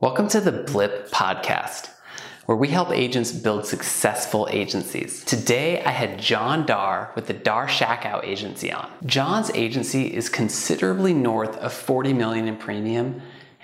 Welcome to the Blip Podcast, where we help agents build successful agencies. Today, I had John Dar with the Dar Shackow Agency on. John's agency is considerably north of 40 million in premium,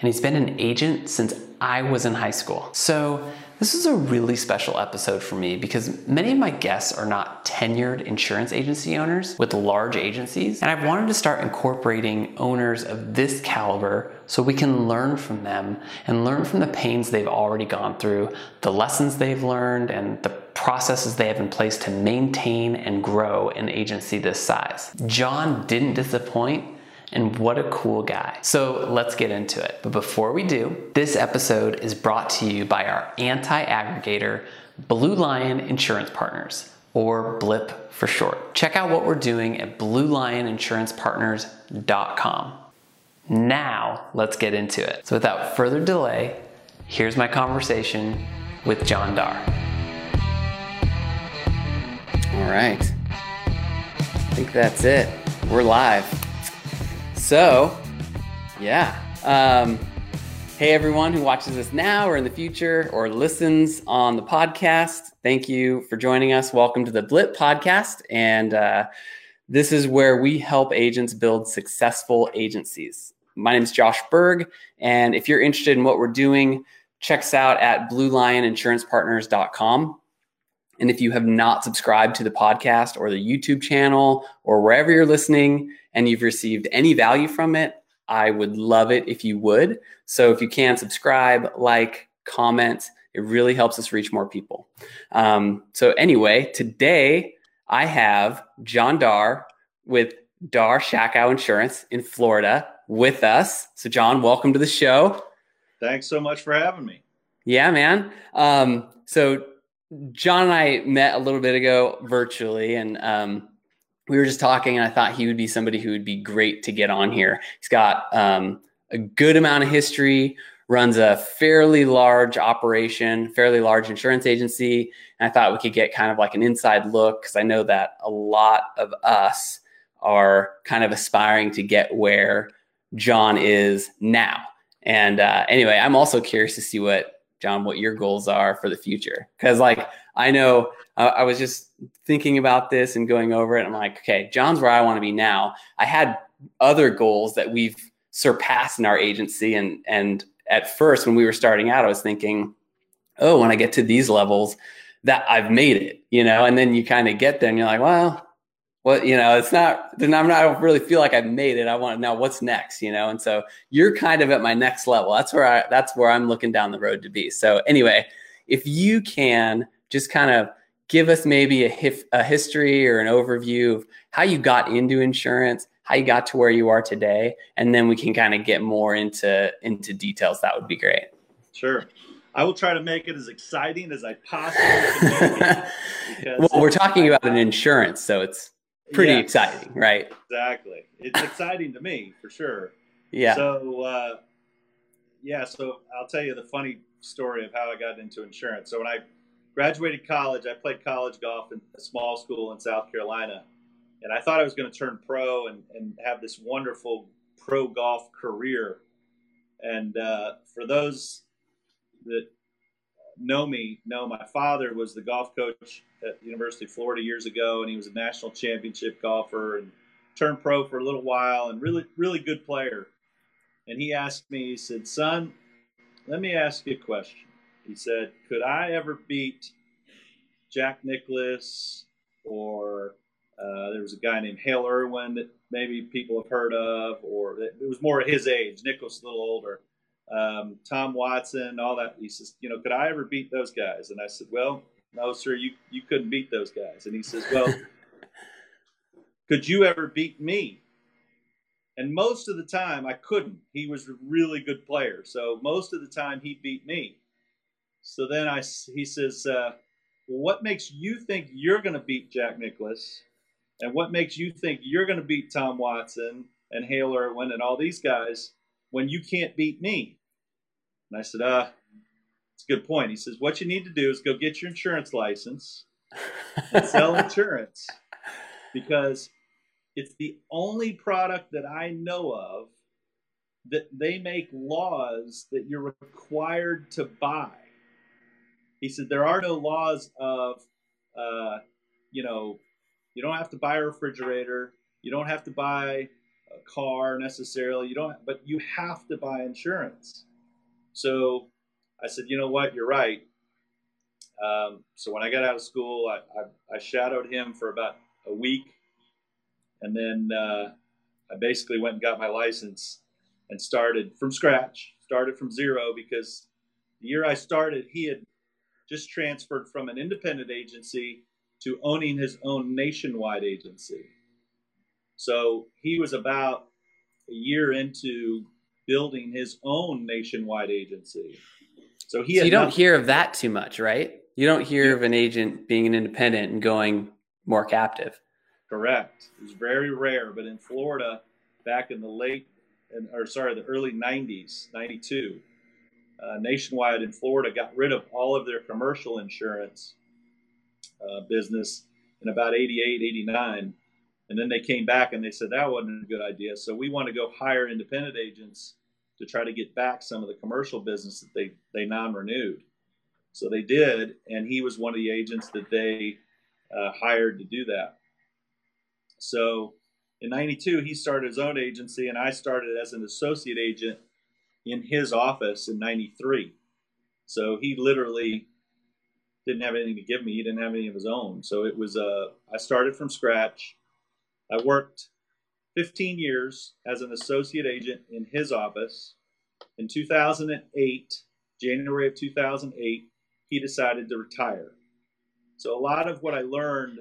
and he's been an agent since I was in high school. So, this is a really special episode for me because many of my guests are not tenured insurance agency owners with large agencies, and I've wanted to start incorporating owners of this caliber so we can learn from them and learn from the pains they've already gone through, the lessons they've learned, and the processes they have in place to maintain and grow an agency this size. John didn't disappoint and what a cool guy. So let's get into it. But before we do, this episode is brought to you by our anti aggregator, Blue Lion Insurance Partners, or BLIP for short. Check out what we're doing at bluelioninsurancepartners.com. Now, let's get into it. So, without further delay, here's my conversation with John Dar. All right. I think that's it. We're live. So, yeah. Um, hey, everyone who watches this now or in the future or listens on the podcast, thank you for joining us. Welcome to the Blip podcast. And uh, this is where we help agents build successful agencies. My name is Josh Berg. And if you're interested in what we're doing, check us out at bluelioninsurancepartners.com. And if you have not subscribed to the podcast or the YouTube channel or wherever you're listening and you've received any value from it, I would love it if you would. So if you can subscribe, like, comment, it really helps us reach more people. Um, so anyway, today I have John Dar with Dar Shackow Insurance in Florida with us. So John, welcome to the show. Thanks so much for having me. Yeah, man. Um, so John and I met a little bit ago virtually, and um, we were just talking. And I thought he would be somebody who would be great to get on here. He's got um, a good amount of history, runs a fairly large operation, fairly large insurance agency. And I thought we could get kind of like an inside look because I know that a lot of us are kind of aspiring to get where John is now. And uh, anyway, I'm also curious to see what John, what your goals are for the future. Because, like, I know uh, I was just thinking about this and going over it. I'm like, okay, John's where I want to be now. I had other goals that we've surpassed in our agency, and and at first when we were starting out, I was thinking, oh, when I get to these levels, that I've made it, you know. And then you kind of get there, and you're like, well, well, you know, it's not, then I'm not, I don't really feel like I've made it. I want to know what's next, you know? And so you're kind of at my next level. That's where I, that's where I'm looking down the road to be. So anyway, if you can just kind of give us maybe a, hif, a history or an overview of how you got into insurance, how you got to where you are today, and then we can kind of get more into, into details. That would be great. Sure. I will try to make it as exciting as I possibly can. well, we're talking about an insurance, so it's pretty exciting, right? Exactly. It's exciting to me for sure. Yeah. So, uh, yeah, so I'll tell you the funny story of how I got into insurance. So when I graduated college, I played college golf in a small school in South Carolina. And I thought I was going to turn pro and, and have this wonderful pro golf career. And uh, for those that know me know my father was the golf coach at the University of Florida years ago, and he was a national championship golfer and turned pro for a little while and really, really good player. And he asked me, he said, Son, let me ask you a question. He said, Could I ever beat Jack Nicklaus or uh, there was a guy named Hale Irwin that maybe people have heard of, or it was more his age. Nicklaus a little older um, Tom Watson, all that. He says, you know, could I ever beat those guys? And I said, well, no, sir, you, you couldn't beat those guys. And he says, well, could you ever beat me? And most of the time I couldn't. He was a really good player. So most of the time he beat me. So then I, he says, uh, what makes you think you're going to beat Jack Nicklaus? And what makes you think you're going to beat Tom Watson and Hale Irwin and all these guys? When you can't beat me? And I said, uh, it's a good point. He says, what you need to do is go get your insurance license and sell insurance because it's the only product that I know of that they make laws that you're required to buy. He said there are no laws of, uh, you know, you don't have to buy a refrigerator, you don't have to buy a car necessarily, you don't, but you have to buy insurance. So I said, you know what, you're right. Um, so when I got out of school, I, I, I, shadowed him for about a week, and then uh, I basically went and got my license and started from scratch. Started from zero because the year I started, he had just transferred from an independent agency to owning his own nationwide agency. So he was about a year into building his own nationwide agency. So he so you don't hear of that too much, right? You don't hear of an agent being an independent and going more captive. Correct. It was very rare, but in Florida, back in the late, or sorry, the early '90s, '92, uh, Nationwide in Florida got rid of all of their commercial insurance uh, business in about '88, '89, and then they came back and they said that wasn't a good idea. So we want to go hire independent agents to try to get back some of the commercial business that they they non-renewed. So they did, and he was one of the agents that they uh, hired to do that. So in 92, he started his own agency, and I started as an associate agent in his office in 93. So he literally didn't have anything to give me. He didn't have any of his own. So it was, uh, I started from scratch. I worked 15 years as an associate agent in his office. In 2008, January of 2008, he decided to retire. So a lot of what I learned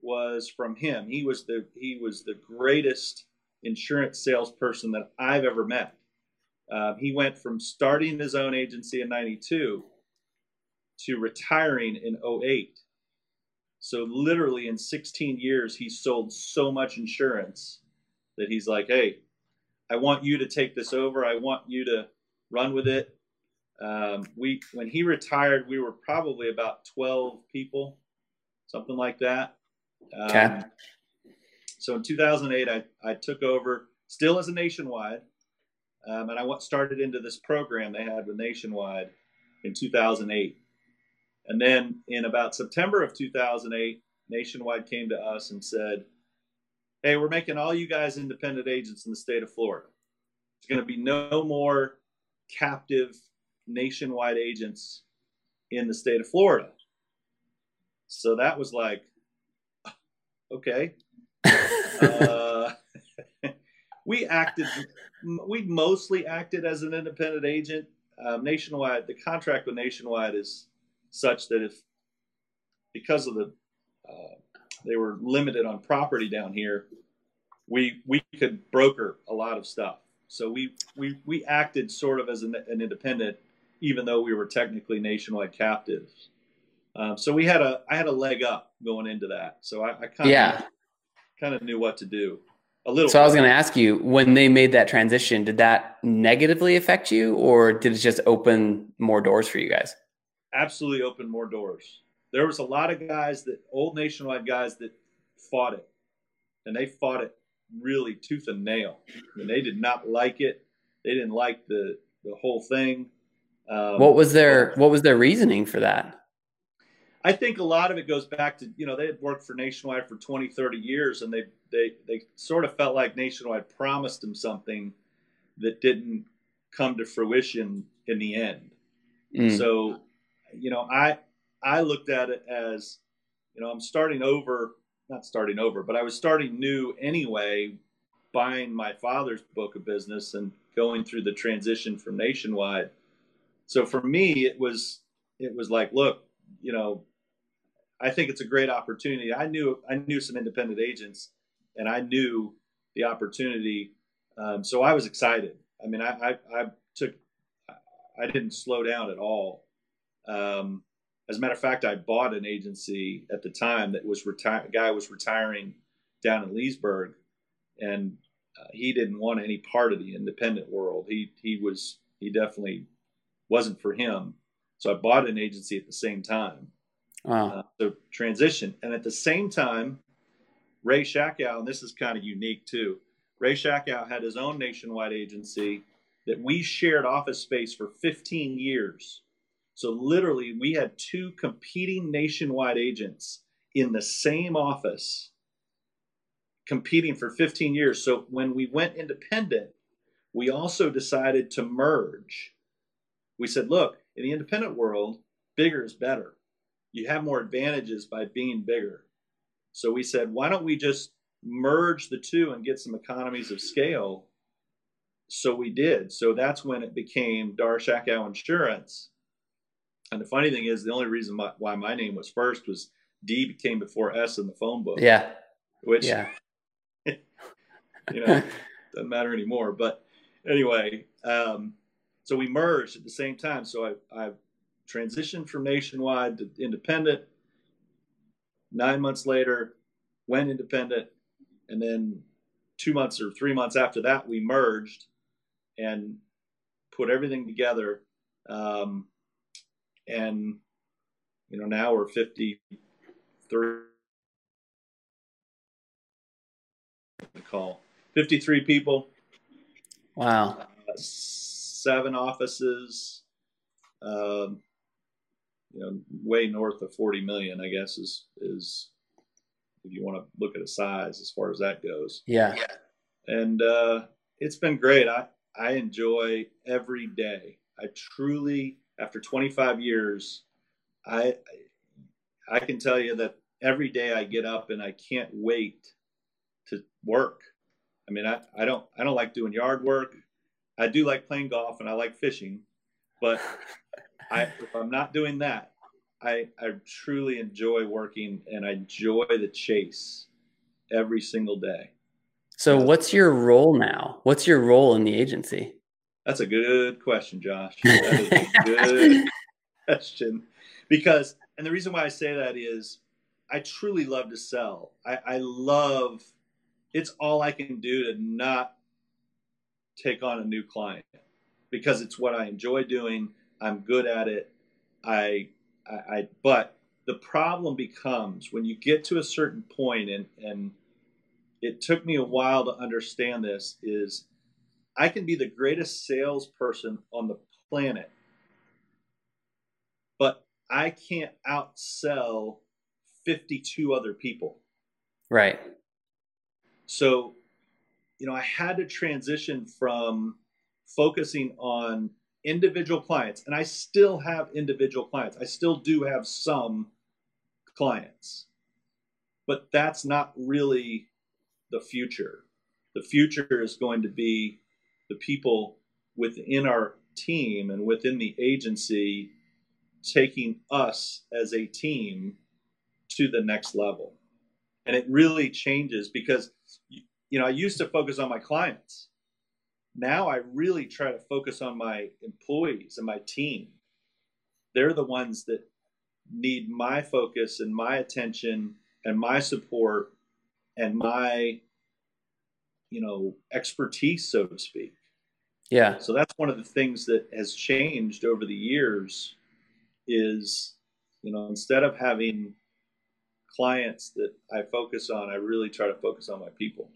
was from him. He was the he was the greatest insurance salesperson that I've ever met. Uh, he went from starting his own agency in 92 to retiring in 08. So literally in 16 years, he sold so much insurance that he's like, hey, I want you to take this over. I want you to run with it. Um, we when he retired, we were probably about 12 people, something like that. Um, okay. So in 2008, I, I took over still as a nationwide, um, and I went, started into this program they had with Nationwide in 2008. And then in about September of 2008, Nationwide came to us and said, Hey, we're making all you guys independent agents in the state of Florida. There's going to be no more captive nationwide agents in the state of Florida. So that was like, okay. uh, we acted, we mostly acted as an independent agent. Um, nationwide, the contract with Nationwide is such that if, because of the, uh, they were limited on property down here, we we could broker a lot of stuff. So we we we acted sort of as an, an independent, even though we were technically nationwide captives. Um, so we had a I had a leg up going into that. So I, I kind of yeah. kind of knew what to do a little. So I was going to ask you when they made that transition, did that negatively affect you, or did it just open more doors for you guys? Absolutely, open more doors. There was a lot of guys that old nationwide guys that fought it, and they fought it really tooth and nail. And they did not like it. They didn't like the the whole thing. Um, what was their What was their reasoning for that? I think a lot of it goes back to, you know, they had worked for Nationwide for 20, 30 years and they, they, they sort of felt like Nationwide promised them something that didn't come to fruition in the end. Mm. So, you know, I, I looked at it as, you know, I'm starting over, not starting over, but I was starting new anyway, buying my father's book of business and going through the transition from Nationwide. So for me, it was, it was like, look, you know, I think it's a great opportunity. I knew I knew some independent agents, and I knew the opportunity, um, so I was excited. I mean, I, I, I, took I didn't slow down at all. Um, as a matter of fact, I bought an agency at the time that was retire. Guy was retiring down in Leesburg, and uh, he didn't want any part of the independent world. He he was he definitely wasn't for him. So I bought an agency at the same time Wow. Uh, so transition. And at the same time, Ray Shackow, and this is kind of unique too. Ray Shackow had his own nationwide agency that we shared office space for 15 years. So literally, we had two competing nationwide agents in the same office competing for 15 years. So when we went independent, we also decided to merge. We said, look, in the independent world, bigger is better. You have more advantages by being bigger. So we said, why don't we just merge the two and get some economies of scale? So we did. So that's when it became Dar Shackow Insurance. And the funny thing is, the only reason my, why my name was first was D came before S in the phone book. Yeah. Which, yeah. you know, doesn't matter anymore. But anyway, um, so we merged at the same time. So I, I transitioned from nationwide to independent. Nine months later, went independent, and then two months or three months after that, we merged and put everything together. Um, and you know now we're 53 call 53 people. Wow. Uh, seven offices um, you know way north of 40 million i guess is is if you want to look at a size as far as that goes. Yeah. And uh, it's been great. I i enjoy every day. I truly after 25 years, I I can tell you that every day I get up and I can't wait to work. I mean, I, I don't I don't like doing yard work. I do like playing golf and I like fishing, but I if I'm not doing that, I I truly enjoy working and I enjoy the chase every single day. So, what's your role now? What's your role in the agency? That's a good question, Josh. That is a good question. Because, and the reason why I say that is I truly love to sell. I, I love, it's all I can do to not take on a new client because it's what I enjoy doing. I'm good at it. I, I, I but the problem becomes when you get to a certain point and, and it took me a while to understand this is I can be the greatest salesperson on the planet, but I can't outsell 52 other people. Right. So, you know, I had to transition from focusing on individual clients, and I still have individual clients. I still do have some clients, but that's not really the future. The future is going to be the people within our team and within the agency taking us as a team to the next level. And it really changes because, you know, I used to focus on my clients. Now I really try to focus on my employees and my team. They're the ones that need my focus and my attention and my support and my, you know, expertise, so to speak. Yeah. So that's one of the things that has changed over the years is, you know, instead of having clients that I focus on, I really try to focus on my people.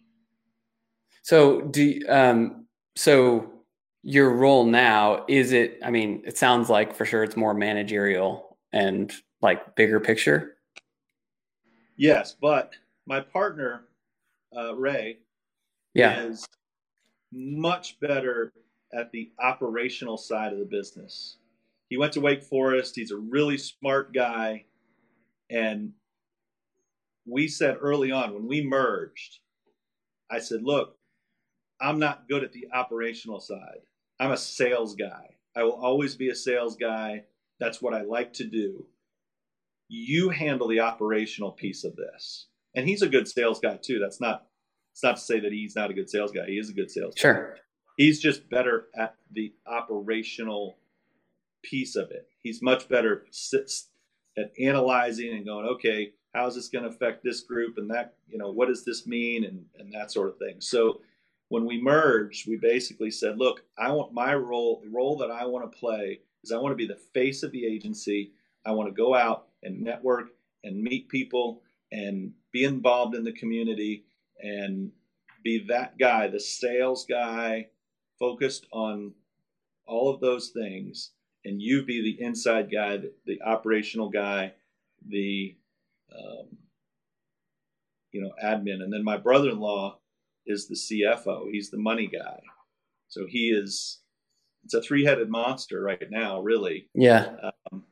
So do um so your role now is it I mean, it sounds like for sure it's more managerial and like bigger picture. Yes, but my partner uh, Ray yeah. is much better at the operational side of the business. He went to Wake Forest. He's a really smart guy. And we said early on when we merged, I said, look, I'm not good at the operational side. I'm a sales guy. I will always be a sales guy. That's what I like to do. You handle the operational piece of this. And he's a good sales guy too. That's not it's not to say that he's not a good sales guy. He is a good sales guy. sure. guy. He's just better at the operational piece of it. He's much better at analyzing and going, okay, how is this going to affect this group and that, you know, what does this mean and, and that sort of thing. So when we merged, we basically said, look, I want my role, the role that I want to play is I want to be the face of the agency. I want to go out and network and meet people and be involved in the community and be that guy, the sales guy, focused on all of those things, and you be the inside guy, the, the operational guy, the um, you know admin, and then my brother-in-law is the CFO. He's the money guy, so he is. It's a three-headed monster right now, really. Yeah. Um,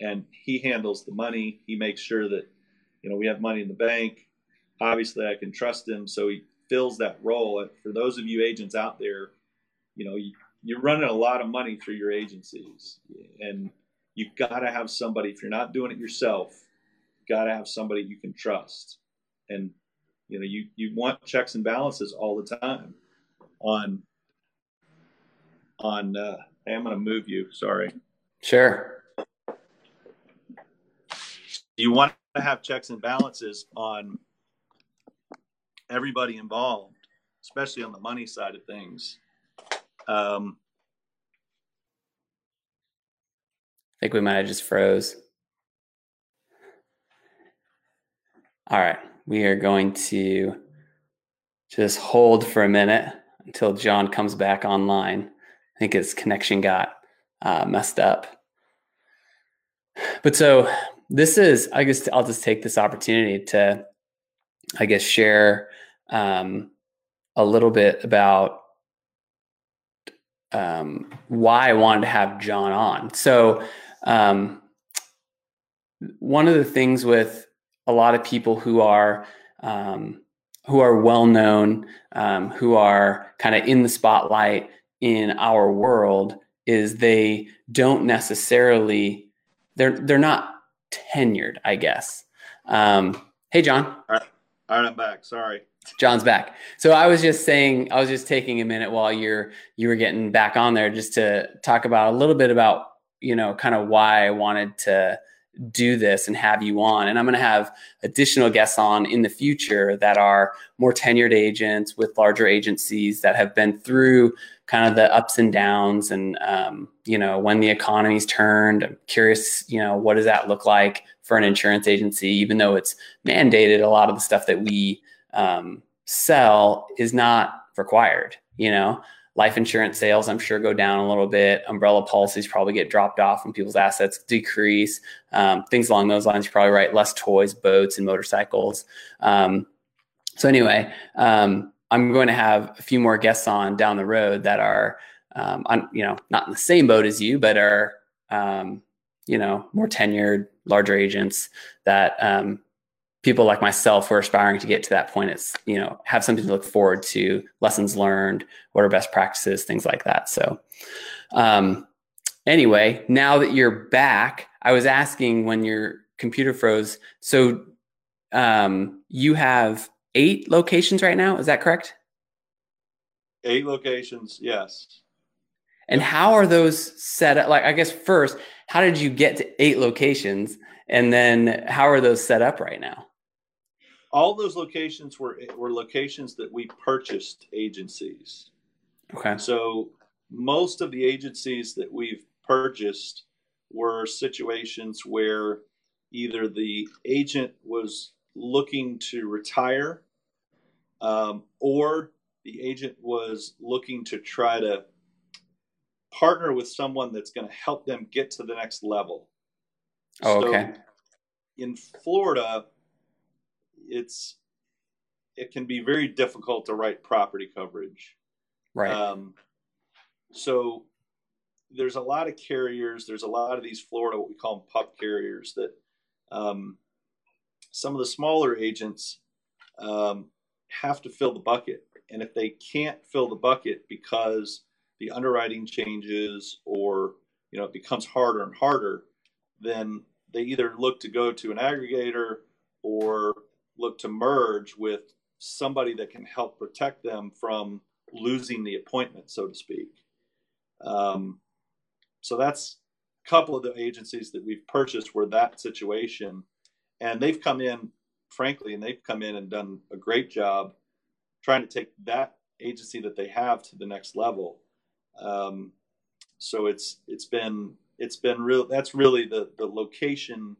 and he handles the money. He makes sure that you know we have money in the bank. Obviously, I can trust him, so he fills that role. For those of you agents out there, you know you, you're running a lot of money through your agencies, and you've got to have somebody. If you're not doing it yourself, got to have somebody you can trust. And you know you you want checks and balances all the time on on. Uh, hey, I'm going to move you. Sorry. Sure you want to have checks and balances on everybody involved, especially on the money side of things. Um, I think we might have just froze. All right, we are going to just hold for a minute until John comes back online. I think his connection got uh, messed up. But so this is, I guess, I'll just take this opportunity to, I guess, share um, a little bit about um, why I wanted to have John on. So, um, one of the things with a lot of people who are um, who are well known, um, who are kind of in the spotlight in our world, is they don't necessarily they're they're not tenured, I guess. Um, hey, John. Right. All right, I'm back. Sorry. John's back. So I was just saying, I was just taking a minute while you're you were getting back on there, just to talk about a little bit about you know kind of why I wanted to do this and have you on. And I'm going to have additional guests on in the future that are more tenured agents with larger agencies that have been through kind of the ups and downs and um, you know when the economy's turned. I'm curious you know what does that look like for an insurance agency even though it's mandated a lot of the stuff that we um, sell is not required you know? Life insurance sales i'm sure go down a little bit. Umbrella policies probably get dropped off when people's assets decrease. Um, things along those lines you probably write less toys boats and motorcycles. Um, so anyway um, I'm going to have a few more guests on down the road that are, um, on, you know, not in the same boat as you, but are, um, you know, more tenured, larger agents that um, people like myself who are aspiring to get to that point. It's, you know, have something to look forward to, lessons learned, what are best practices, things like that. So, um, anyway, now that you're back, I was asking when your computer froze. So, um, you have eight locations right now. Is that correct? Eight locations, yes. And how are those set up? Like, I guess first, how did you get to eight locations? And then how are those set up right now? All those locations were were locations that we purchased agencies. Okay. So most of the agencies that we've purchased were situations where either the agent was looking to retire um, or the agent was looking to try to partner with someone that's going to help them get to the next level. Oh, so okay. In Florida, it's it can be very difficult to write property coverage. Right. Um, so there's a lot of carriers. There's a lot of these Florida, what we call them pup carriers, that um, some of the smaller agents um, have to fill the bucket. And if they can't fill the bucket because the underwriting changes or you know it becomes harder and harder, then they either look to go to an aggregator or look to merge with somebody that can help protect them from losing the appointment, so to speak. Um, so that's a couple of the agencies that we've purchased were that situation, and they've come in frankly, and they've come in and done a great job trying to take that agency that they have to the next level. Um, so it's it's been it's been real. That's really the the location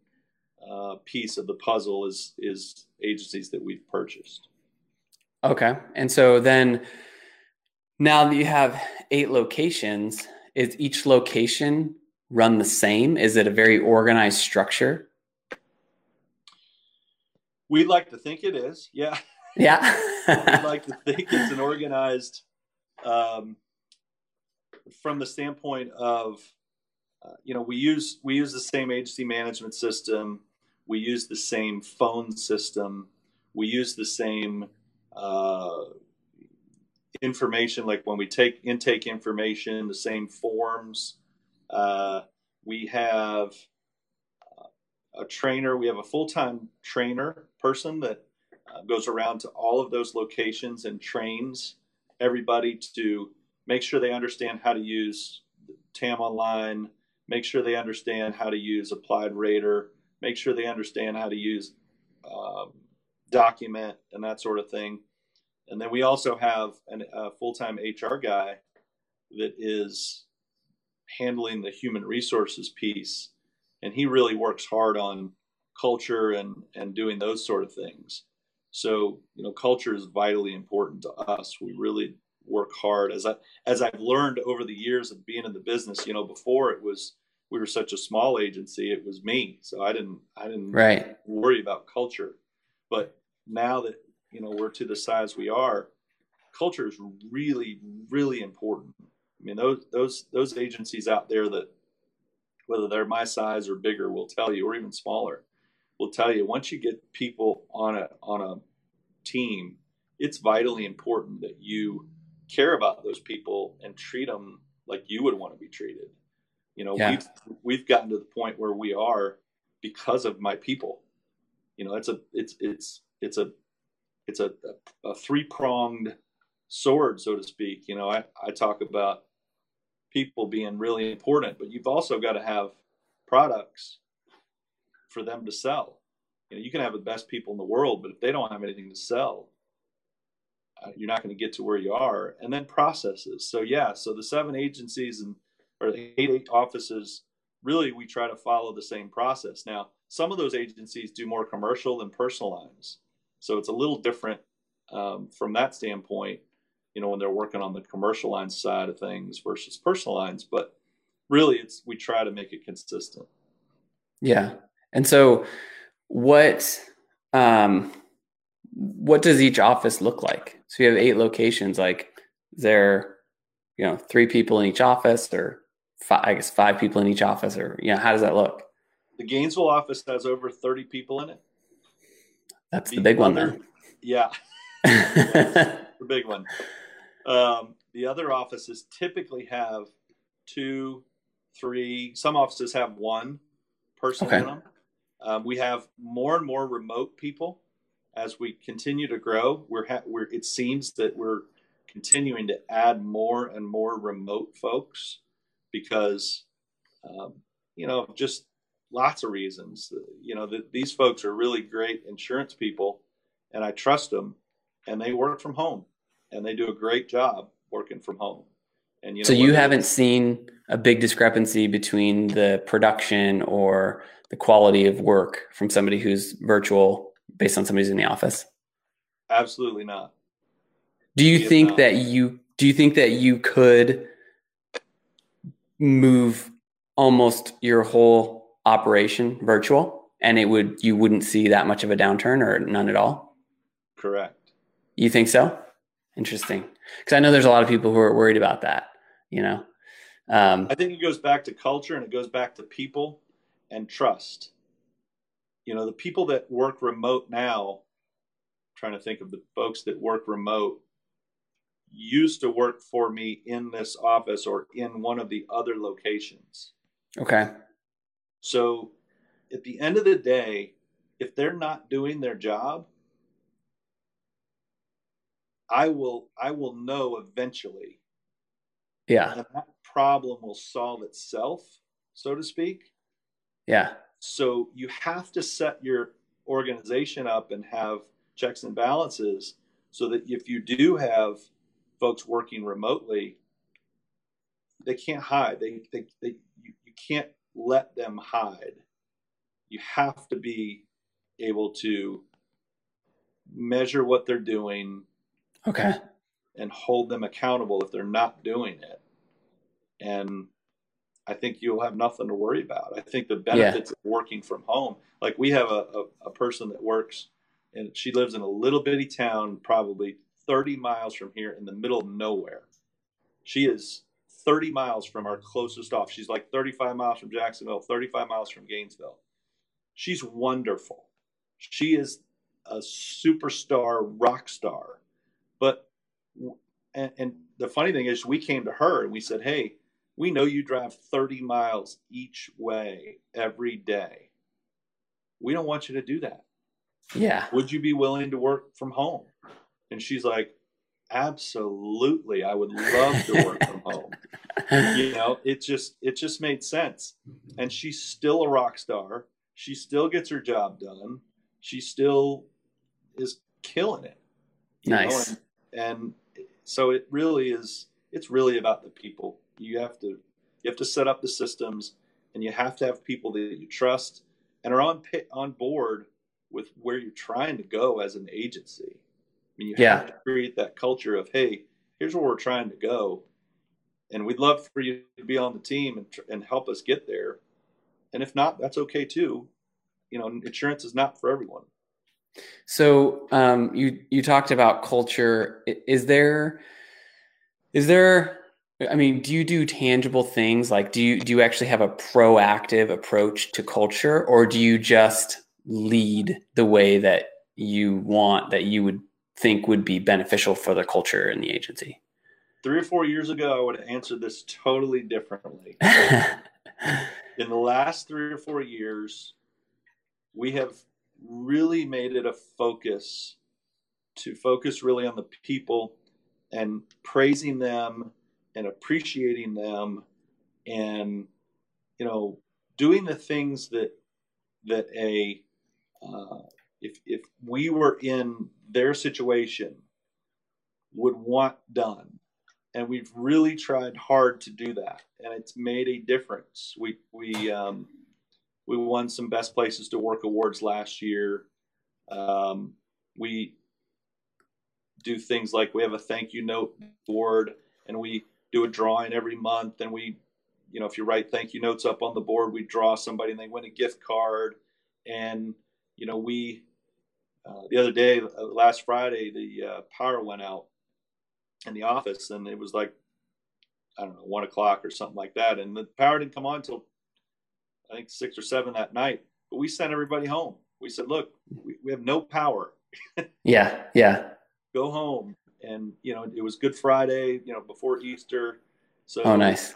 uh, piece of the puzzle is is agencies that we've purchased. Okay. And so then now that you have eight locations, is each location run the same? Is it a very organized structure? We'd like to think it is. Yeah. Yeah. We'd like to think it's an organized um, from the standpoint of uh, you know we use we use the same agency management system we use the same phone system we use the same uh, information like when we take intake information the same forms uh, we have a trainer we have a full-time trainer person that uh, goes around to all of those locations and trains everybody to make sure they understand how to use tam online make sure they understand how to use applied rater make sure they understand how to use um, document and that sort of thing. And then we also have an, a full time HR guy that is handling the human resources piece. And he really works hard on culture and, and doing those sort of things. So, you know, culture is vitally important to us. We really work hard as I as I've learned over the years of being in the business, you know, before it was we were such a small agency, it was me. So I didn't I didn't right. worry about culture. But now that you know we're to the size we are, culture is really, really important. I mean, those those those agencies out there that whether they're my size or bigger will tell you, or even smaller, will tell you once you get people on a on a team, it's vitally important that you care about those people and treat them like you would want to be treated. You know, yeah. we've we've gotten to the point where we are because of my people. You know, it's a it's it's it's a it's a, a, a three pronged sword, so to speak. You know, I, I talk about people being really important, but you've also got to have products for them to sell. You know, you can have the best people in the world, but if they don't have anything to sell, uh, you're not going to get to where you are. And then processes. So yeah, so the seven agencies and or eight, eight offices, really we try to follow the same process. Now, some of those agencies do more commercial than personal lines. So it's a little different um, from that standpoint, you know, when they're working on the commercial lines side of things versus personal lines. But really, it's we try to make it consistent. Yeah. And so, what um, what does each office look like? So you have eight locations. Like, there, you know, three people in each office, or five, I guess five people in each office, or you know, how does that look? The Gainesville office has over thirty people in it. That's the, the big other, one then. Yeah. the big one. Um, the other offices typically have two, three. Some offices have one person okay. in them. Um, we have more and more remote people as we continue to grow. We're, ha- we're it seems that we're continuing to add more and more remote folks because um, you know just lots of reasons. You know, that these folks are really great insurance people, and I trust them, and they work from home, and they do a great job working from home. And you know, so you haven't seen a big discrepancy between the production or the quality of work from somebody who's virtual based on somebody who's in the office. Absolutely not. Do you think not. that you do you think that you could move almost your whole operation virtual and it would you wouldn't see that much of a downturn or none at all correct you think so interesting. Because i know there's a lot of people who are worried about that you know? Um, i think it goes back to culture and it goes back to people and trust. You know the people that work remote now trying to think of the folks that work remote used to work for me in this office or in one of the other locations. Okay. So at the end of the day, if they're not doing their job, I will I will know eventually. Yeah. And that problem will solve itself, so to speak. Yeah. So you have to set your organization up and have checks and balances so that if you do have folks working remotely, they can't hide. They, they, they you, you can't let them hide. You have to be able to measure what they're doing, Okay. And hold them accountable if they're not doing it. And I think you'll have nothing to worry about. I think the benefits yeah. of working from home, like we have a, a, a, person that works and she lives in a little bitty town, probably 30 miles from here in the middle of nowhere. She is 30 miles from our closest off. She's like 35 miles from Jacksonville, 35 miles from Gainesville. She's wonderful. She is a superstar, rock star. And, and the funny thing is, we came to her and we said, Hey, we know you drive 30 miles each way every day. We don't want you to do that. Yeah. Would you be willing to work from home? And she's like, Absolutely. I would love to work from home. You know, it just it just made sense. And she's still a rock star. She still gets her job done. She still is killing it. Nice. And, and so it really is it's really about the people you have to you have to set up the systems and you have to have people that you trust and are on on board with where you're trying to go as an agency. I mean, you yeah. have to create that culture of, hey, here's where we're trying to go, and we'd love for you to be on the team and and help us get there. And if not, that's okay too. You know, insurance is not for everyone. So um, you you talked about culture. Is there is there I mean, do you do tangible things? Like, do you do you actually have a proactive approach to culture, or do you just lead the way that you want that you would think would be beneficial for the culture in the agency? Three or four years ago, I would have answered this totally differently. in the last three or four years, we have really made it a focus to focus really on the people and praising them and appreciating them and you know doing the things that that a uh, if if we were in their situation would want done. And we've really tried hard to do that and it's made a difference. We we um, we won some best places to work awards last year. Um, we do things like we have a thank you note board and we do a drawing every month and we you know if you write thank you notes up on the board we draw somebody and they win a gift card. And you know we uh, the other day uh, last friday the uh, power went out in the office and it was like i don't know one o'clock or something like that. And the power didn't come on until i think six or seven that night but we sent everybody home we said look we, we have no power yeah yeah go home and you know it was Good Friday, you know, before Easter. So oh, nice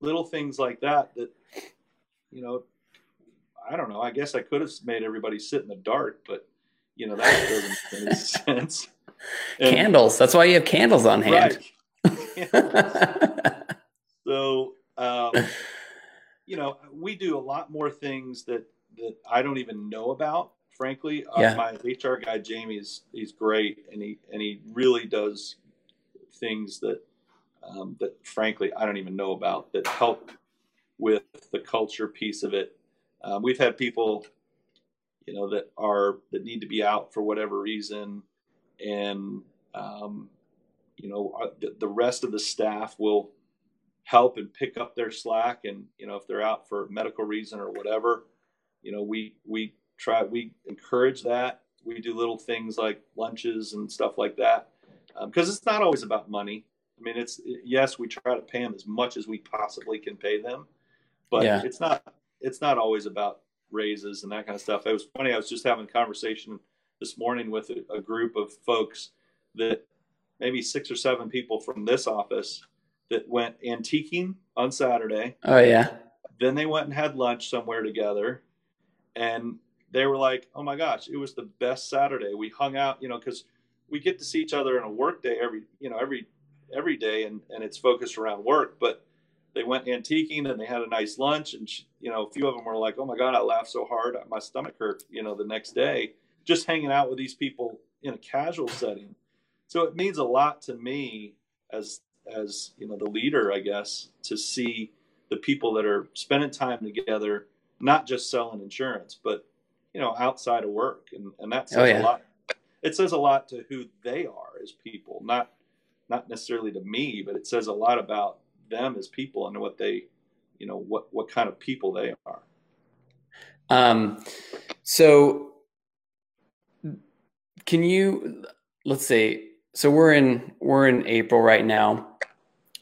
little things like that. That you know, I don't know. I guess I could have made everybody sit in the dark, but you know that doesn't make any sense. And, candles. That's why you have candles on hand. Right. so, um, you know, we do a lot more things that that I don't even know about frankly. Uh, yeah. Uh, my HR guy Jamie is he's great, and he and he really does things that um, that frankly I don't even know about that help with the culture piece of it. Um, we've had people, you know, that are that need to be out for whatever reason, and um, you know uh, the, the rest of the staff will help and pick up their slack and you know if they're out for medical reason or whatever you know we we try we encourage that. We do little things like lunches and stuff like that because um, it's not always about money. I mean it's yes we try to pay them as much as we possibly can pay them but yeah. it's not it's not always about raises and that kind of stuff. It was funny i was just having a conversation this morning with a, a group of folks that maybe six or seven people from this office that went antiquing on saturday oh yeah then they went and had lunch somewhere together and they were like, "Oh my gosh, it was the best Saturday. We hung out, you know, because we get to see each other in a work day every, you know, every every day, and and it's focused around work. But they went antiquing and they had a nice lunch, and you know, a few of them were like, "Oh my god, I laughed so hard, my stomach hurt," you know, the next day just hanging out with these people in a casual setting. So it means a lot to me as as you know the leader, I guess, to see the people that are spending time together, not just selling insurance, but you know outside of work and, and that says oh, yeah. a lot it says a lot to who they are as people, not not necessarily to me, but it says a lot about them as people and what they, you know, what what kind of people they are. Um, so can you let's say so we're in we're in April right now.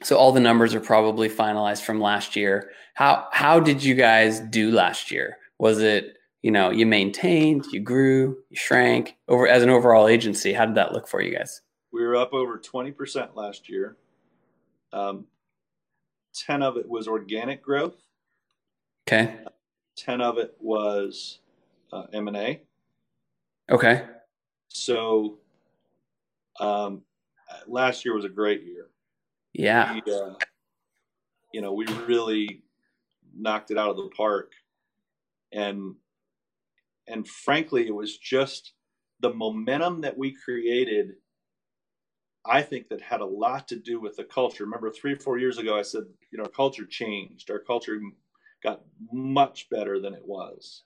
So all the numbers are probably finalized from last year. How how did you guys do last year? Was it you know you maintained, you grew, you shrank over as an overall agency? How did that look for you guys? We were up over twenty percent last year. Um, ten of it was organic growth. Okay. Ten of it was uh, M and A. Okay. So, um, last year was a great year. Yeah. We, uh, you know, we really knocked it out of the park, and and frankly, it was just the momentum that we created. I think that had a lot to do with the culture. Remember, three or four years ago, I said, you know, our culture changed. Our culture got much better than it was,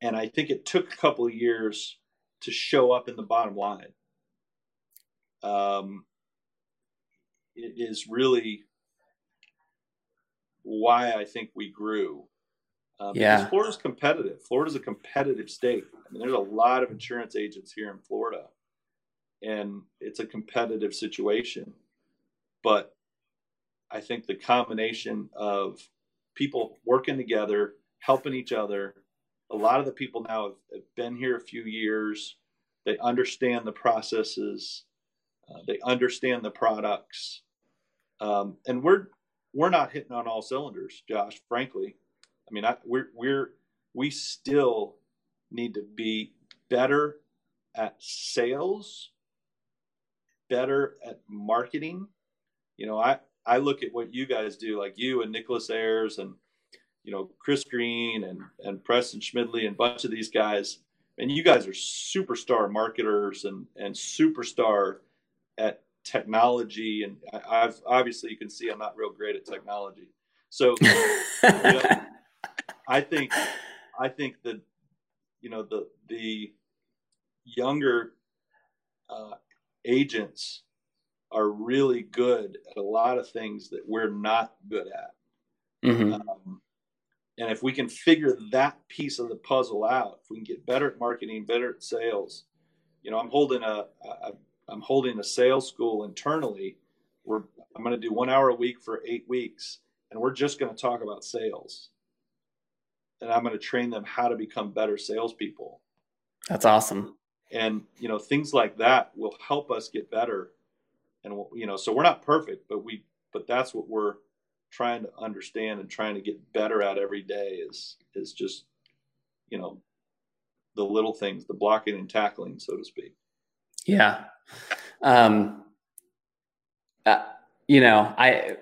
and I think it took a couple of years to show up in the bottom line. Um, is really why I think we grew. Um, yeah. Florida's competitive. Florida's a competitive state. I mean, there's a lot of insurance agents here in Florida, and it's a competitive situation. But I think the combination of people working together, helping each other, a lot of the people now have, have been here a few years. They understand the processes. Uh, they understand the products, um, and we're we're not hitting on all cylinders, Josh. Frankly, I mean, I, we're we're we still need to be better at sales, better at marketing. You know, I I look at what you guys do, like you and Nicholas Ayers and you know Chris Green and and Preston Schmidley and a bunch of these guys, and you guys are superstar marketers and and superstar at technology. And I, have obviously you can see I'm not real great at technology, so you know, I think I think that you know the the younger uh, agents are really good at a lot of things that we're not good at. Mm-hmm. Um, and if we can figure that piece of the puzzle out, if we can get better at marketing, better at sales, you know, I'm holding a, a I'm holding a sales school internally. We're I'm going to do one hour a week for eight weeks, and we're just going to talk about sales. And I'm going to train them how to become better salespeople. That's awesome. And you know, things like that will help us get better. And you know, so we're not perfect, but we but that's what we're trying to understand and trying to get better at every day is is just you know the little things the blocking and tackling so to speak yeah. Um uh, you know i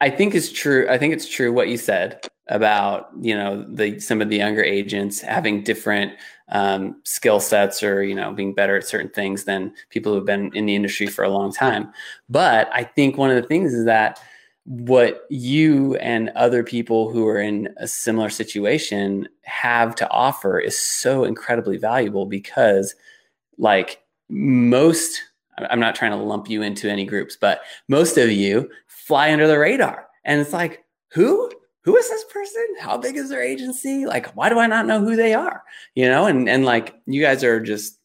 i think it's true i think it's true what you said about you know the some of the younger agents having different um, skill sets or you know being better at certain things than people who have been in the industry for a long time. But i think one of the things is that what you and other people who are in a similar situation have to offer is so incredibly valuable because like most i'm not trying to lump you into any groups but most of you fly under the radar and it's like who who is this person how big is their agency like why do i not know who they are you know and and like you guys are just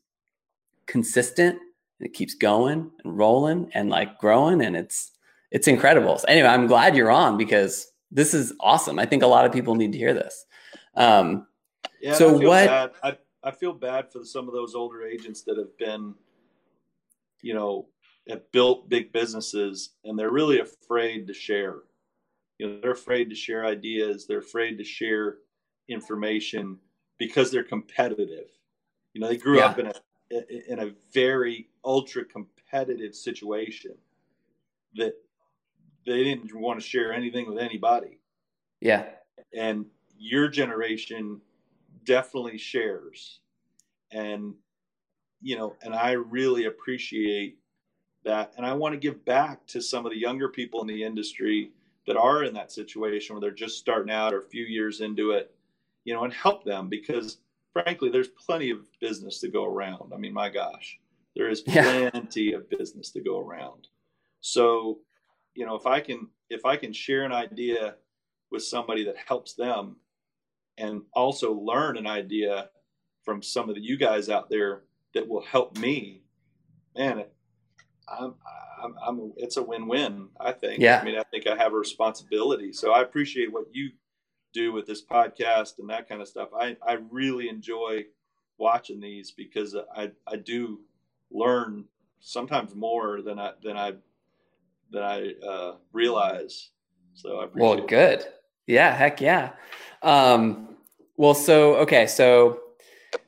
consistent and it keeps going and rolling and like growing and it's it's incredible. So anyway, I'm glad you're on because this is awesome. I think a lot of people need to hear this. Um, yeah. So what? I I feel bad for some of those older agents that have been, you know, have built big businesses and they're really afraid to share. You know, they're afraid to share ideas. They're afraid to share information because they're competitive. You know, they grew yeah. up in a in a very ultra competitive situation that they didn't want to share anything with anybody. Yeah. And your generation definitely shares. And, you know, and I really appreciate that. And I want to give back to some of the younger people in the industry that are in that situation where they're just starting out or a few years into it, you know, and help them because frankly, there's plenty of business to go around. I mean, my gosh, there is plenty yeah. of business to go around. So, you know, if I can if I can share an idea with somebody that helps them, and also learn an idea from some of the, you guys out there that will help me, man, I'm, I'm, I'm, it's a win-win. I think. Yeah. I mean, I think I have a responsibility. So I appreciate what you do with this podcast and that kind of stuff. I, I really enjoy watching these because I, I do learn sometimes more than I, than I, than I uh, realize. So I appreciate well, good. Yeah. Heck yeah. Um, well, so, okay. So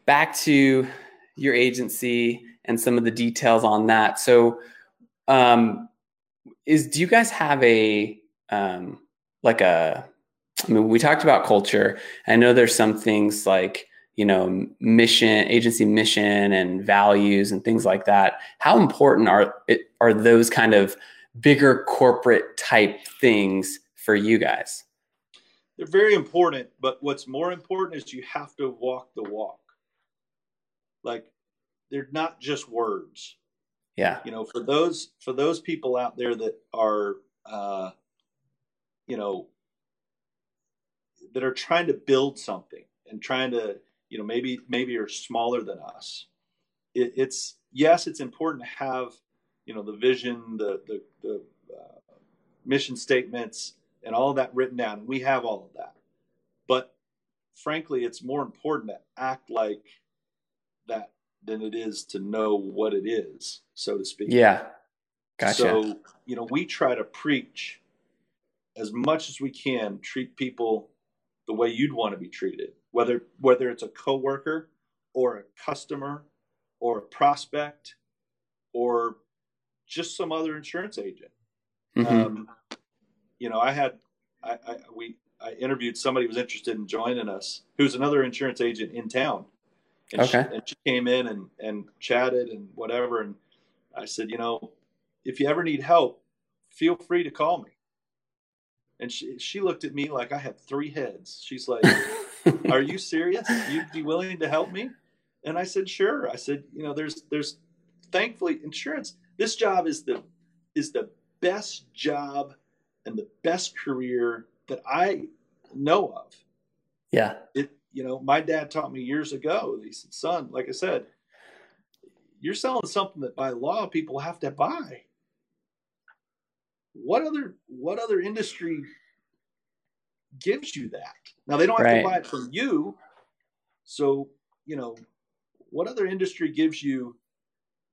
back to your agency and some of the details on that. So, um, is, do you guys have a, um, like a, I mean, we talked about culture. I know there's some things like, you know, mission, agency mission and values and things like that. How important are are those kind of bigger corporate type things for you guys? They're very important, but what's more important is you have to walk the walk. Like they're not just words. Yeah. You know, for those for those people out there that are uh you know that are trying to build something and trying to you know maybe maybe are smaller than us it, it's yes it's important to have you know the vision the the, the uh, mission statements and all of that written down we have all of that but frankly it's more important to act like that than it is to know what it is so to speak yeah gotcha so you know we try to preach as much as we can treat people the way you'd want to be treated, whether whether it's a coworker or a customer or a prospect or just some other insurance agent. Mm-hmm. Um, you know, I had I, I, we I interviewed somebody who was interested in joining us, who's another insurance agent in town. And okay. She, and she came in and and chatted and whatever, and I said, you know, if you ever need help, feel free to call me. And she, she looked at me like I had three heads. She's like, Are you serious? You'd be willing to help me? And I said, Sure. I said, You know, there's, there's thankfully insurance. This job is the, is the best job and the best career that I know of. Yeah. It, you know, my dad taught me years ago. He said, Son, like I said, you're selling something that by law people have to buy what other what other industry gives you that? Now they don't have right. to buy it from you. So, you know, what other industry gives you,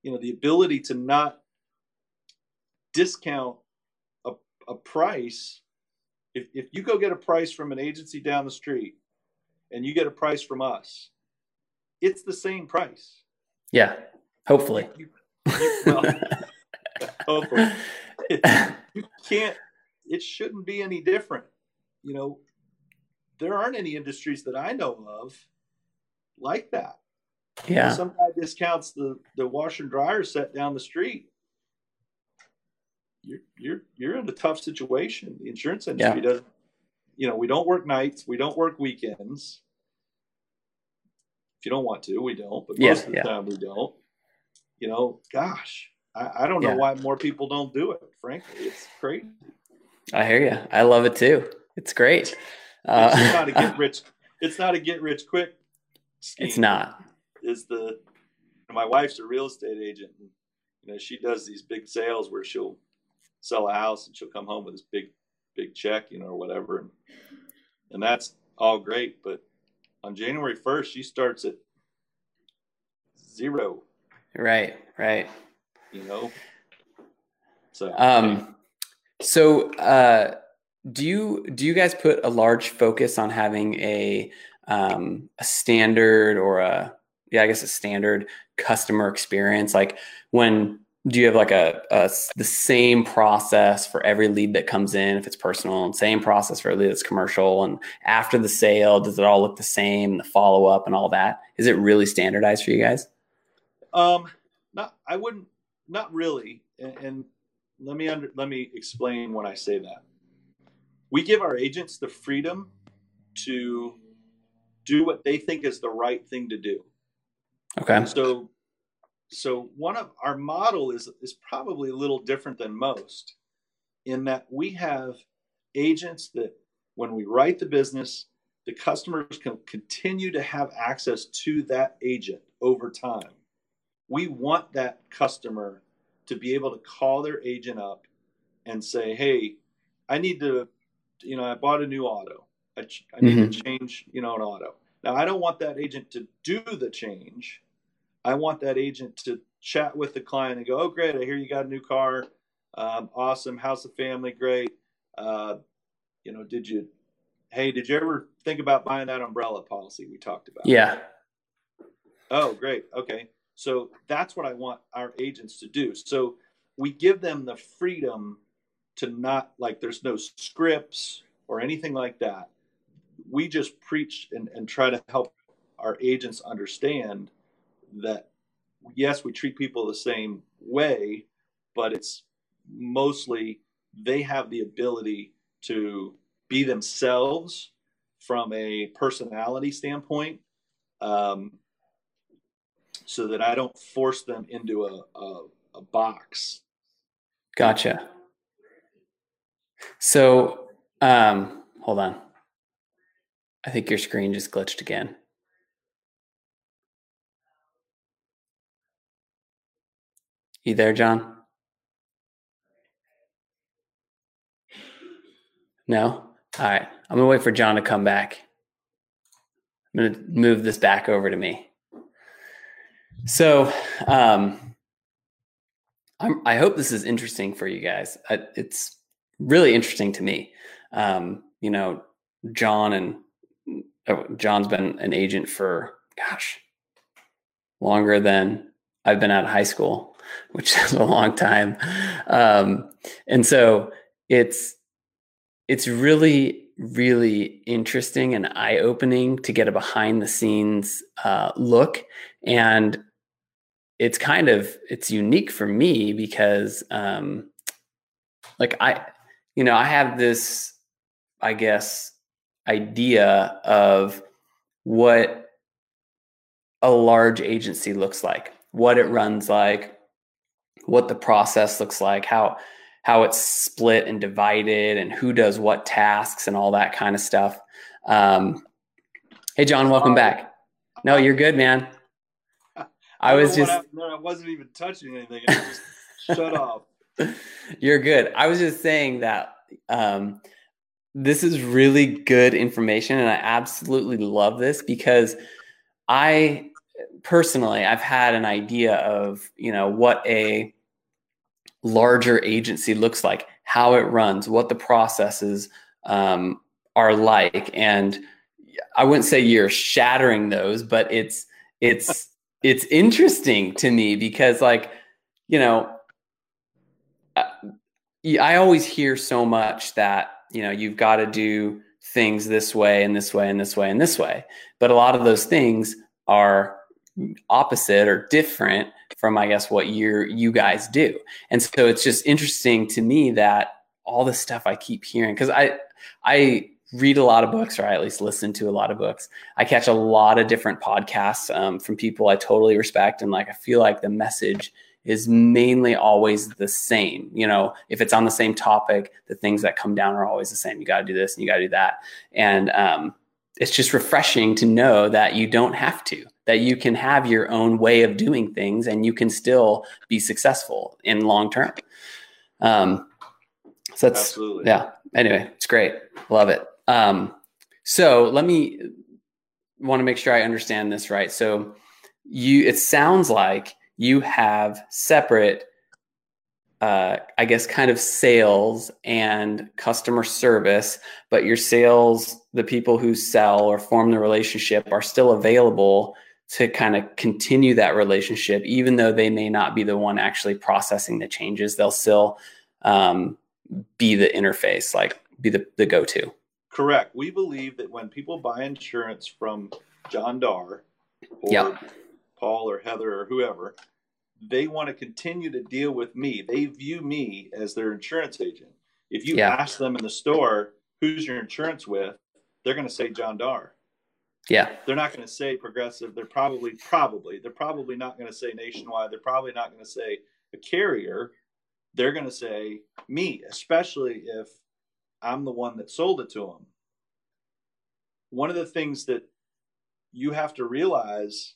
you know, the ability to not discount a, price? If, if you go get a price from an agency down the street and you get a price from us, it's the same price. Yeah, hopefully. You, you, well, hopefully. you can't it shouldn't be any different you know there aren't any industries that i know of like that yeah some guy discounts the the washer and dryer set down the street you're you're you're in a tough situation the insurance industry yeah. doesn't you know we don't work nights we don't work weekends if you don't want to we don't but most yeah, of the yeah. time we don't you know gosh I, I don't know why more people don't do it. Frankly, it's crazy. I hear you. I love it too. It's great. Uh, it's not a get rich. It's not a get rich quick. It's not. Is the my wife's a real estate agent, and you know she does these big sales where she'll sell a house and she'll come home with this big big check, you know, or whatever, and and that's all great. But on January first, she starts at zero. Right. Right you know. So, um, so uh, do you do you guys put a large focus on having a um, a standard or a yeah, I guess a standard customer experience? Like when do you have like a, a, the same process for every lead that comes in if it's personal and same process for a lead that's commercial and after the sale does it all look the same the follow up and all that is it really standardized for you guys um not i wouldn't not really. And, and let me under, let me explain when I say that. We give our agents the freedom to do what they think is the right thing to do. Okay. And so so one of our model is is probably a little different than most in that we have agents that when we write the business the customers can continue to have access to that agent over time. We want that customer to be able to call their agent up and say hey i need to you know i bought a new auto. I, I need mm-hmm. to change you know an auto. Now i don't want that agent to do the change I want that agent to chat with the client and go, "Oh, great! I hear you got a new car. Um, awesome. How's the family? Great. Uh, you know, did you? Hey, did you ever think about buying that umbrella policy we talked about? Yeah. Oh, great. Okay. So that's what I want our agents to do. So we give them the freedom to not like there's no scripts or anything like that. We just preach and, and try to help our agents understand that yes, we treat people the same way, but it's mostly they have the ability to be themselves from a personality standpoint um, so that I don't force them into a, a, a box. Gotcha. So, um, hold on. I think your screen just glitched again. You there, John? No? All right. I'm going to wait for John to come back. I'm going to move this back over to me. So, um, I'm, i hope this is interesting for you guys. I, it's really interesting to me. Um, you know, John and uh, John's been an agent for, gosh, longer than I've been out of high school which is a long time. Um, and so it's it's really really interesting and eye opening to get a behind the scenes uh, look and it's kind of it's unique for me because um, like i you know i have this i guess idea of what a large agency looks like what it runs like what the process looks like, how how it's split and divided, and who does what tasks and all that kind of stuff. Um, hey, John, welcome back. No, you're good, man. I, was just I, I wasn't even touching anything. I just shut off. You're good. I was just saying that um, this is really good information, and I absolutely love this because I personally I've had an idea of you know what a larger agency looks like, how it runs, what the processes um, are like, and I wouldn't say you're shattering those, but it's it's it's interesting to me because like you know I, I always hear so much that you know you've got to do things this way and this way and this way and this way. But a lot of those things are opposite or different from I guess what you you guys do. And so it's just interesting to me that all the stuff I keep hearing because I I read a lot of books or I at least listen to a lot of books. I catch a lot of different podcasts um, from people I totally respect and like I feel like the message is mainly always the same. You know, if it's on the same topic, the things that come down are always the same. You got to do this and you got to do that. And um, it's just refreshing to know that you don't have to that you can have your own way of doing things and you can still be successful in long term. Um, so that's Absolutely. yeah. Anyway it's great. Love it. Um, so let me want to make sure i understand this right. So you it sounds like you have separate uh, I guess, kind of sales and customer service, but your sales, the people who sell or form the relationship, are still available to kind of continue that relationship, even though they may not be the one actually processing the changes. They'll still um, be the interface, like be the, the go to. Correct. We believe that when people buy insurance from John Dar or yep. Paul or Heather or whoever, they want to continue to deal with me. They view me as their insurance agent. If you yeah. ask them in the store, who's your insurance with, they're going to say John Dar. Yeah. They're not going to say progressive. They're probably, probably, they're probably not going to say nationwide. They're probably not going to say a carrier. They're going to say me, especially if I'm the one that sold it to them. One of the things that you have to realize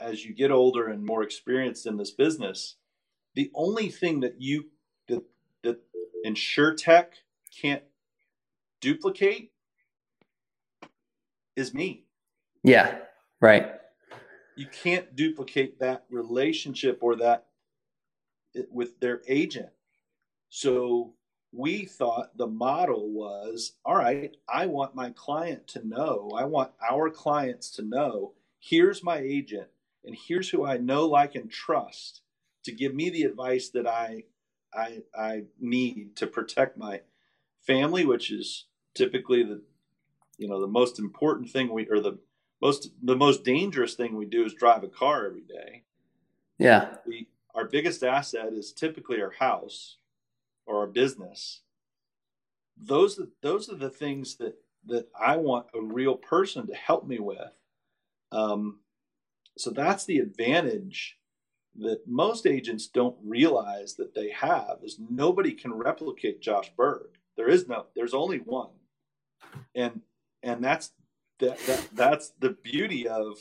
as you get older and more experienced in this business, the only thing that you that that insurtech can't duplicate is me. Yeah, right. You can't duplicate that relationship or that with their agent. So we thought the model was all right, I want my client to know, I want our clients to know, here's my agent and here's who I know, like, and trust to give me the advice that I I I need to protect my family, which is typically the you know the most important thing we or the most the most dangerous thing we do is drive a car every day. Yeah. We our biggest asset is typically our house or our business. Those those are the things that that I want a real person to help me with. Um, so that's the advantage that most agents don't realize that they have is nobody can replicate Josh Berg. There is no, there's only one. And and that's that, that that's the beauty of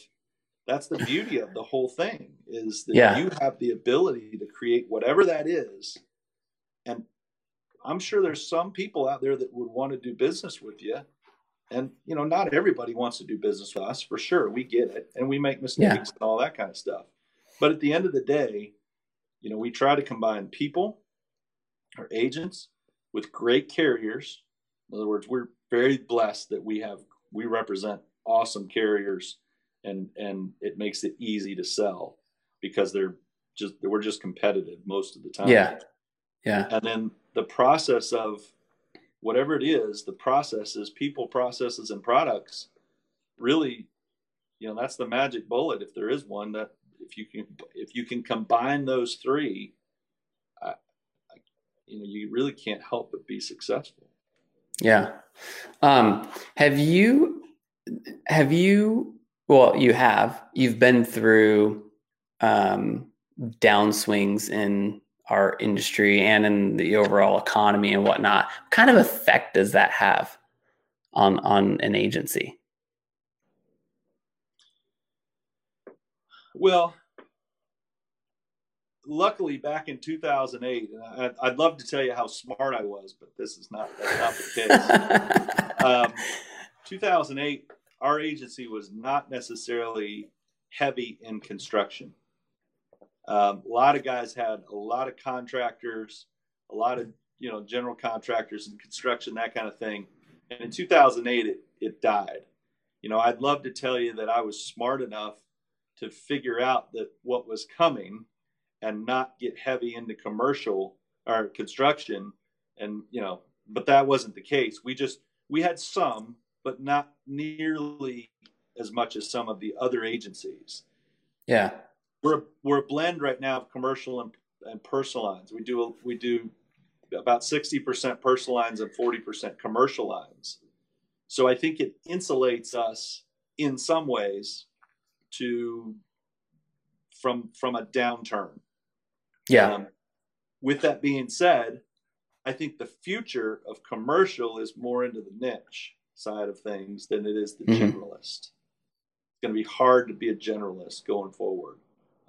that's the beauty of the whole thing is that yeah. you have the ability to create whatever that is. And I'm sure there's some people out there that would want to do business with you and you know, not everybody wants to do business with us for sure. We get it, and we make mistakes yeah. and all that kind of stuff. But at the end of the day, you know, we try to combine people, or agents, with great carriers. In other words, we're very blessed that we have we represent awesome carriers, and and it makes it easy to sell because they're just we're just competitive most of the time. Yeah, yeah. And then the process of whatever it is, the processes, people, processes, and products, really, you know, that's the magic bullet. If there is one, that if you can, if you can combine those three, I, I, you know, you really can't help but be successful. Yeah. Um, have you, have you, well, you have, you've been through um, downswings in our industry and in the overall economy and whatnot. What kind of effect does that have on on an agency? Well, luckily back in 2008, and I, would love to tell you how smart I was, but this is not that's not the case. um, 2008, our agency was not necessarily heavy in construction. Um, a lot of guys had a lot of contractors, a lot of you know general contractors and construction, that kind of thing. And in 2008, it, it died. You know, I'd love to tell you that I was smart enough to figure out that what was coming and not get heavy into commercial or construction and you know but that wasn't the case we just we had some but not nearly as much as some of the other agencies yeah we're we're a blend right now of commercial and, and personal lines. We do we do about sixty percent personal lines and forty percent commercial lines. So I think it insulates us in some ways to from from a downturn. Yeah. Um, with that being said, I think the future of commercial is more into the niche side of things than it is the mm-hmm. generalist. It's going to be hard to be a generalist going forward.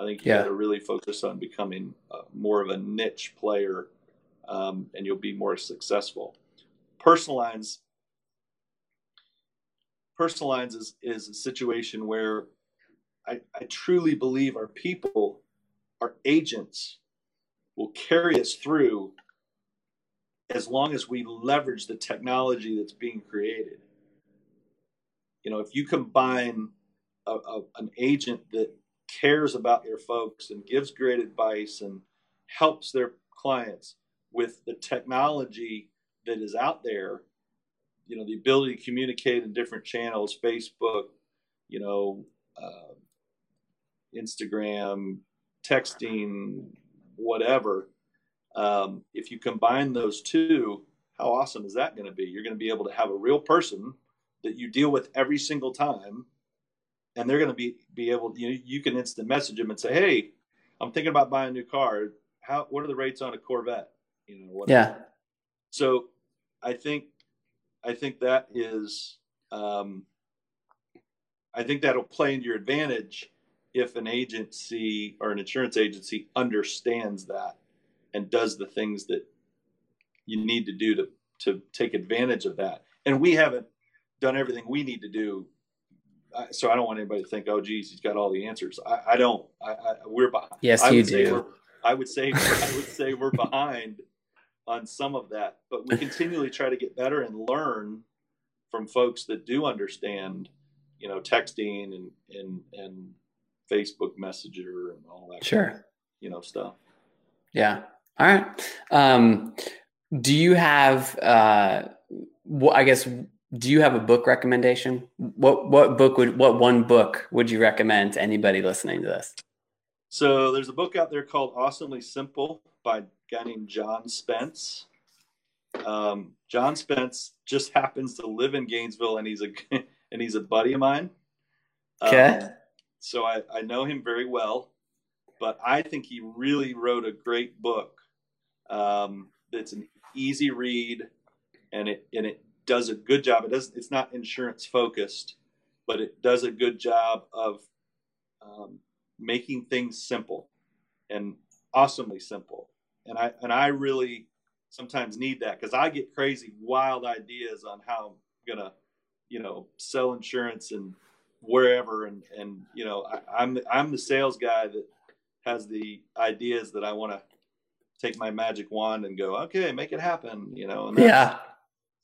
I think you yeah. got to really focus on becoming uh, more of a niche player, um, and you'll be more successful. Personal lines, personal lines is is a situation where I, I truly believe our people, our agents, will carry us through as long as we leverage the technology that's being created. You know, if you combine a, a, an agent that cares about their folks and gives great advice and helps their clients. With the technology that is out there you know the ability to communicate in different channels facebook you know uh, instagram texting whatever um, if you combine those two how awesome is that going to be? You're going to be able to have a real person that you deal with every single time, and they're going to be be able. You know, you can instant message them and say, "Hey, I'm thinking about buying a new car. How what are the rates on a Corvette?" You know, yeah. So, I think I think that is um, I think that'll play into your advantage if an agency or an insurance agency understands that and does the things that you need to do to to take advantage of that. And we haven't done everything we need to do. So I don't want anybody to think, "Oh, geez, he's got all the answers." I, I don't. I, I, we're behind. Yes, I you do. I would say I would say we're behind on some of that, but we continually try to get better and learn from folks that do understand, you know, texting and and and Facebook Messenger and all that. Sure. Kind of, you know stuff. Yeah. All right. Um, do you have? Uh, I guess. Do you have a book recommendation? What what book would what one book would you recommend to anybody listening to this? So there's a book out there called Awesomely Simple by a guy named John Spence. Um, John Spence just happens to live in Gainesville, and he's a and he's a buddy of mine. Okay. Um, so I, I know him very well, but I think he really wrote a great book. Um, that's an easy read, and it and it does a good job. It doesn't. It's not insurance focused, but it does a good job of um, making things simple and awesomely simple. And I and I really sometimes need that because I get crazy, wild ideas on how I'm gonna, you know, sell insurance and wherever. And and you know, I, I'm I'm the sales guy that has the ideas that I want to take my magic wand and go, okay, make it happen. You know. yeah.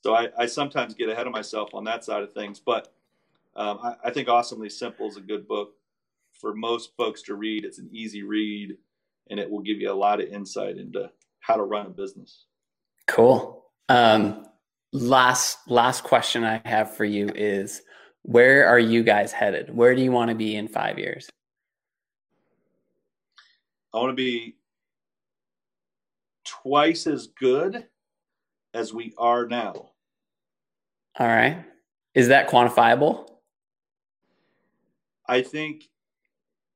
So I, I sometimes get ahead of myself on that side of things, but um, I, I think Awesomely Simple is a good book for most folks to read. It's an easy read, and it will give you a lot of insight into how to run a business. Cool. Um, last last question I have for you is where are you guys headed? Where do you want to be in five years? I want to be twice as good as we are now. All right. Is that quantifiable? I think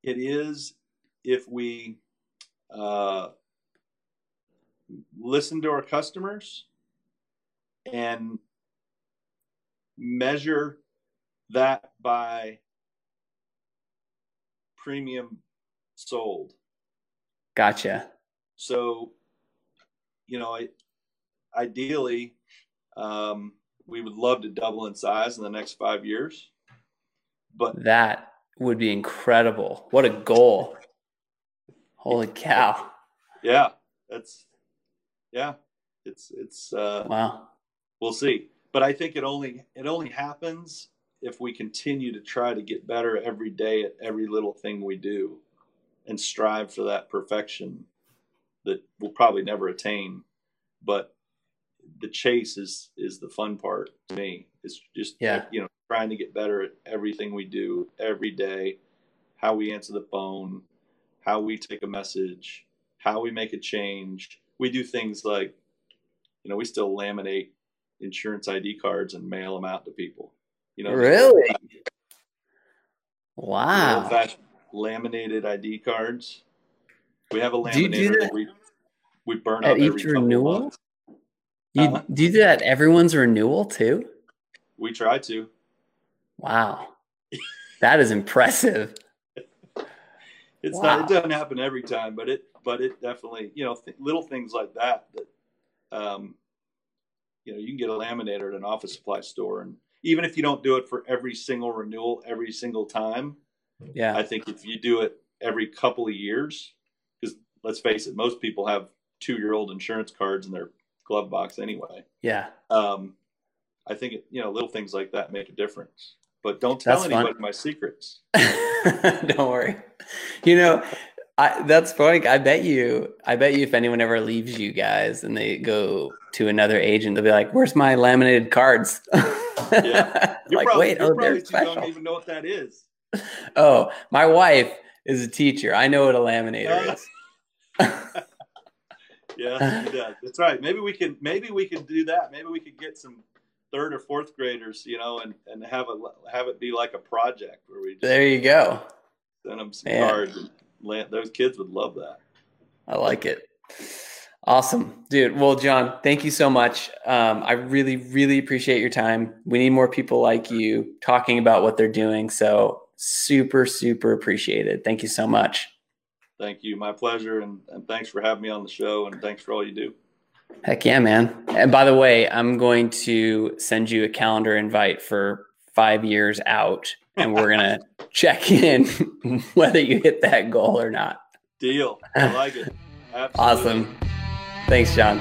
it is if we uh, listen to our customers and measure that by premium sold. Gotcha. So, you know, I, ideally, um, we would love to double in size in the next five years. But that would be incredible. What a goal. Holy cow. Yeah, that's yeah, it's it's uh, wow. We'll see, but I think it only it only happens if we continue to try to get better every day at every little thing we do, and strive for that perfection that we'll probably never attain, but the chase is is the fun part to me. It's just yeah. you know trying to get better at everything we do every day, how we answer the phone, how we take a message, how we make a change, we do things like, you know, we still laminate insurance ID cards and mail them out to people. You know, really? Wow. You know, laminated ID cards. We have a laminator do you do that, that we we burn at each renewal. You uh, do you do that everyone's renewal too? We try to. Wow, that is impressive. it's wow. not. It doesn't happen every time, but it but it definitely, you know, th- little things like that that, um, you know, you can get a laminator at an office supply store, and even if you don't do it for every single renewal every single time, yeah, I think if you do it every couple of years, because let's face it, most people have two-year-old insurance cards in their glove box anyway. Yeah. Um, I think it, you know little things like that make a difference. But don't tell That's anybody fun. my secrets. don't worry. You know, I, that's funny. I bet you. I bet you, if anyone ever leaves you guys and they go to another agent, they'll be like, "Where's my laminated cards?" yeah. You're like, probably, wait, oh, they're special. Don't even know what that is. Oh, my wife is a teacher. I know what a laminator is. yeah, that's right. Maybe we can. Maybe we can do that. Maybe we could get some third or fourth graders, you know, and, and have a have it be like a project where we. Just, there you go. Send them some Man. cards. And land, those kids would love that. I like it. Awesome, dude. Well, John, thank you so much. Um, I really, really appreciate your time. We need more people like you talking about what they're doing. So super, super appreciated. Thank you so much. Thank you. My pleasure. And, and thanks for having me on the show. And thanks for all you do. Heck yeah, man. And by the way, I'm going to send you a calendar invite for five years out, and we're going to check in whether you hit that goal or not. Deal. I like it. Absolutely. Awesome. Thanks, John.